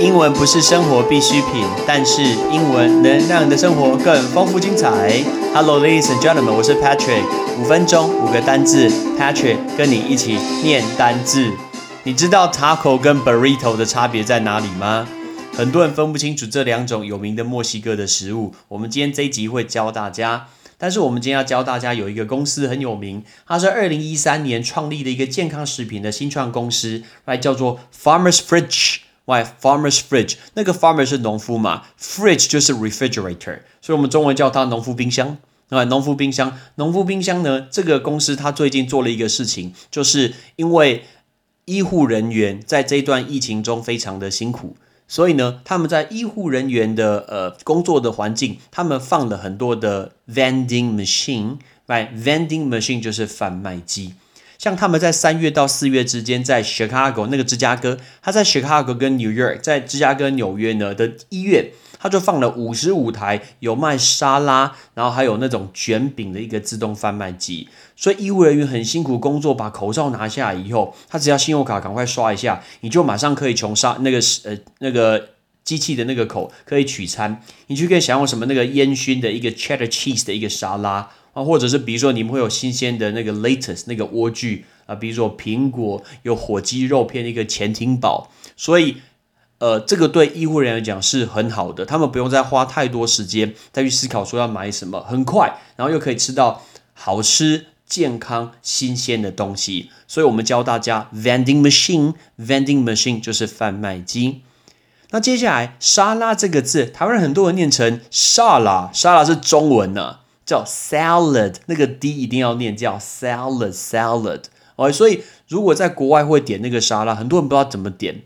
英文不是生活必需品，但是英文能让你的生活更丰富精彩。Hello, ladies and gentlemen，我是 Patrick。五分钟五个单字，Patrick 跟你一起念单字。你知道 taco 跟 burrito 的差别在哪里吗？很多人分不清楚这两种有名的墨西哥的食物。我们今天这一集会教大家。但是我们今天要教大家有一个公司很有名，它是二零一三年创立的一个健康食品的新创公司，来叫做 Farmers Fridge。Why Farmers Fridge？那个 Farmer 是农夫嘛，Fridge 就是 refrigerator，所以我们中文叫它农夫冰箱。啊，农夫冰箱，农夫冰箱呢？这个公司它最近做了一个事情，就是因为医护人员在这段疫情中非常的辛苦。所以呢，他们在医护人员的呃工作的环境，他们放了很多的 vending machine。来，vending machine 就是贩卖机。像他们在三月到四月之间，在 Chicago 那个芝加哥，他在 Chicago 跟 New York，在芝加哥、纽约呢的医院。他就放了五十五台有卖沙拉，然后还有那种卷饼的一个自动贩卖机，所以医务人员很辛苦工作，把口罩拿下来以后，他只要信用卡赶快刷一下，你就马上可以从沙那个呃那个机器的那个口可以取餐，你就可以享用什么？那个烟熏的一个 cheddar cheese 的一个沙拉。啊，或者是比如说你们会有新鲜的那个 lettuce 那个莴苣啊，比如说苹果有火鸡肉片的一个潜艇堡，所以。呃，这个对医护人员讲是很好的，他们不用再花太多时间再去思考说要买什么，很快，然后又可以吃到好吃、健康、新鲜的东西。所以我们教大家 vending machine，vending machine 就是贩卖机。那接下来沙拉这个字，台湾人很多人念成沙拉，沙拉是中文呢，叫 salad，那个 d 一定要念叫 salad，salad。哦，所以如果在国外会点那个沙拉，很多人不知道怎么点。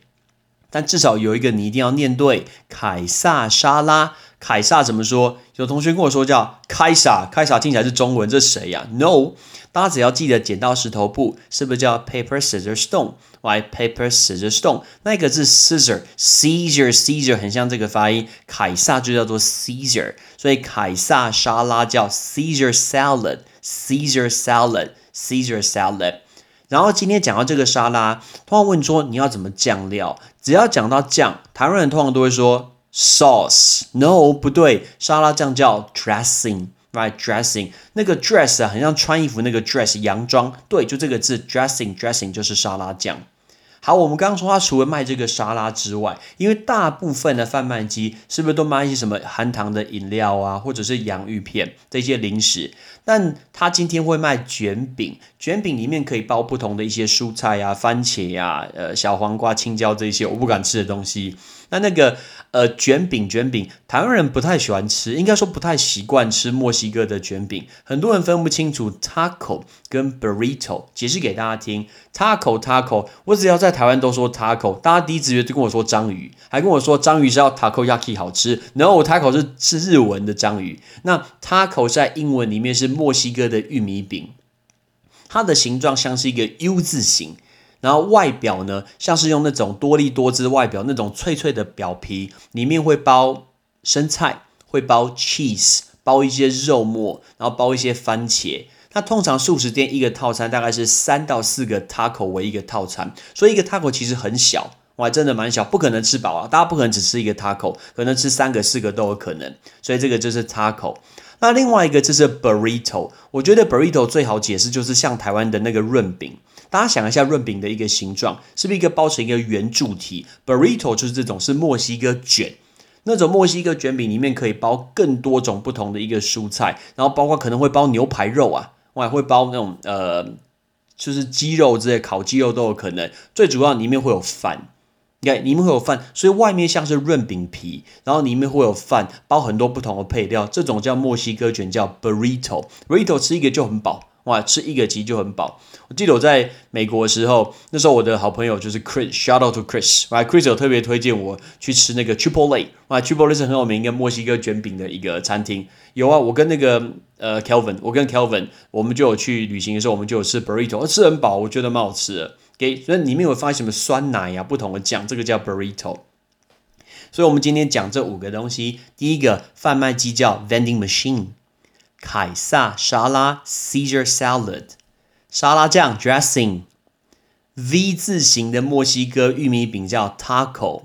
但至少有一个你一定要念对，凯撒沙拉。凯撒怎么说？有同学跟我说叫凯撒，凯撒听起来是中文，这谁呀？No，大家只要记得剪刀石头布，是不是叫 paper scissors stone？Why paper scissors stone？那个字 scissor，Caesar，Caesar 很像这个发音，凯撒就叫做 Caesar，所以凯撒沙拉叫 Caesar salad，Caesar salad，Caesar salad。然后今天讲到这个沙拉，通常问说你要怎么酱料？只要讲到酱，台湾人通常都会说 sauce。No，不对，沙拉酱叫 dressing，right？dressing 那个 dress 啊，很像穿衣服那个 dress，洋装。对，就这个字 dressing，dressing 就是沙拉酱。好，我们刚刚说它除了卖这个沙拉之外，因为大部分的贩卖机是不是都卖一些什么含糖的饮料啊，或者是洋芋片这些零食？但他今天会卖卷饼，卷饼里面可以包不同的一些蔬菜呀、番茄呀、呃小黄瓜、青椒这些我不敢吃的东西。那那个呃卷饼卷饼，台湾人不太喜欢吃，应该说不太习惯吃墨西哥的卷饼。很多人分不清楚 taco 跟 burrito，解释给大家听。taco taco，我只要在台湾都说 taco，大家第一直觉就跟我说章鱼，还跟我说章鱼是要 taco yaki 好吃。No，taco 是是日文的章鱼。那 taco 在英文里面是墨西哥的玉米饼，它的形状像是一个 U 字形。然后外表呢，像是用那种多利多汁外表那种脆脆的表皮，里面会包生菜，会包 cheese，包一些肉末，然后包一些番茄。那通常素食店一个套餐大概是三到四个 taco 为一个套餐，所以一个 taco 其实很小，哇，真的蛮小，不可能吃饱啊！大家不可能只吃一个 taco，可能吃三个、四个都有可能。所以这个就是 taco。那另外一个就是 burrito，我觉得 burrito 最好解释就是像台湾的那个润饼。大家想一下润饼的一个形状，是不是一个包成一个圆柱体？Burrito 就是这种，是墨西哥卷，那种墨西哥卷饼里面可以包更多种不同的一个蔬菜，然后包括可能会包牛排肉啊，我还会包那种呃，就是鸡肉之类，烤鸡肉都有可能。最主要里面会有饭，你看里面会有饭，所以外面像是润饼皮，然后里面会有饭，包很多不同的配料，这种叫墨西哥卷，叫 Burrito。Burrito 吃一个就很饱。哇，吃一个鸡就很饱。我记得我在美国的时候，那时候我的好朋友就是 Chris，shout out to Chris。哇，Chris 有特别推荐我去吃那个 Chipotle。哇，Chipotle 是很有名一个墨西哥卷饼的一个餐厅。有啊，我跟那个呃 Kelvin，我跟 Kelvin，我们就有去旅行的时候，我们就有吃 burrito，吃很饱，我觉得蛮好吃的。给，所以里面有发什么酸奶呀，不同的酱，这个叫 burrito。所以我们今天讲这五个东西，第一个贩卖机叫 vending machine。凯撒沙拉 （Caesar salad），沙拉酱 （dressing），V 字形的墨西哥玉米饼叫 taco，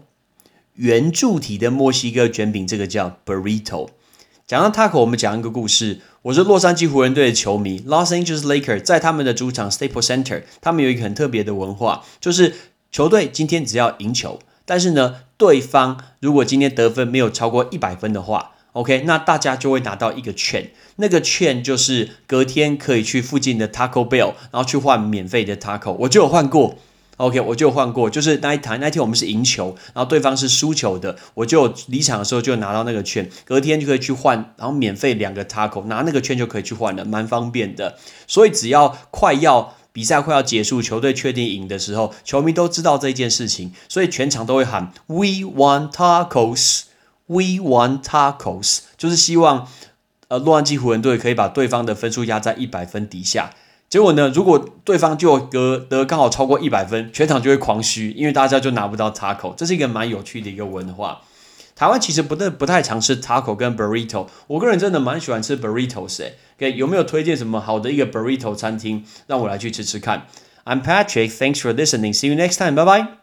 圆柱体的墨西哥卷饼，这个叫 burrito。讲到 taco，我们讲一个故事。我是洛杉矶湖人队的球迷，Los Angeles l a k e r 在他们的主场 Staple Center，他们有一个很特别的文化，就是球队今天只要赢球，但是呢，对方如果今天得分没有超过一百分的话，OK，那大家就会拿到一个券，那个券就是隔天可以去附近的 Taco Bell，然后去换免费的 taco，我就有换过。OK，我就有换过，就是那一台那天我们是赢球，然后对方是输球的，我就离场的时候就拿到那个券，隔天就可以去换，然后免费两个 taco，拿那个券就可以去换了，蛮方便的。所以只要快要比赛快要结束，球队确定赢的时候，球迷都知道这件事情，所以全场都会喊 We want tacos” We want tacos，就是希望呃洛杉矶湖人队可以把对方的分数压在一百分底下。结果呢？如果对方就得得刚好超过一百分，全场就会狂嘘，因为大家就拿不到 taco。这是一个蛮有趣的一个文化。台湾其实不太不太常吃 taco 跟 burrito，我个人真的蛮喜欢吃 burritos 诶。OK，有没有推荐什么好的一个 burrito 餐厅，让我来去吃吃看？I'm Patrick，thanks for listening，see you next time，拜拜。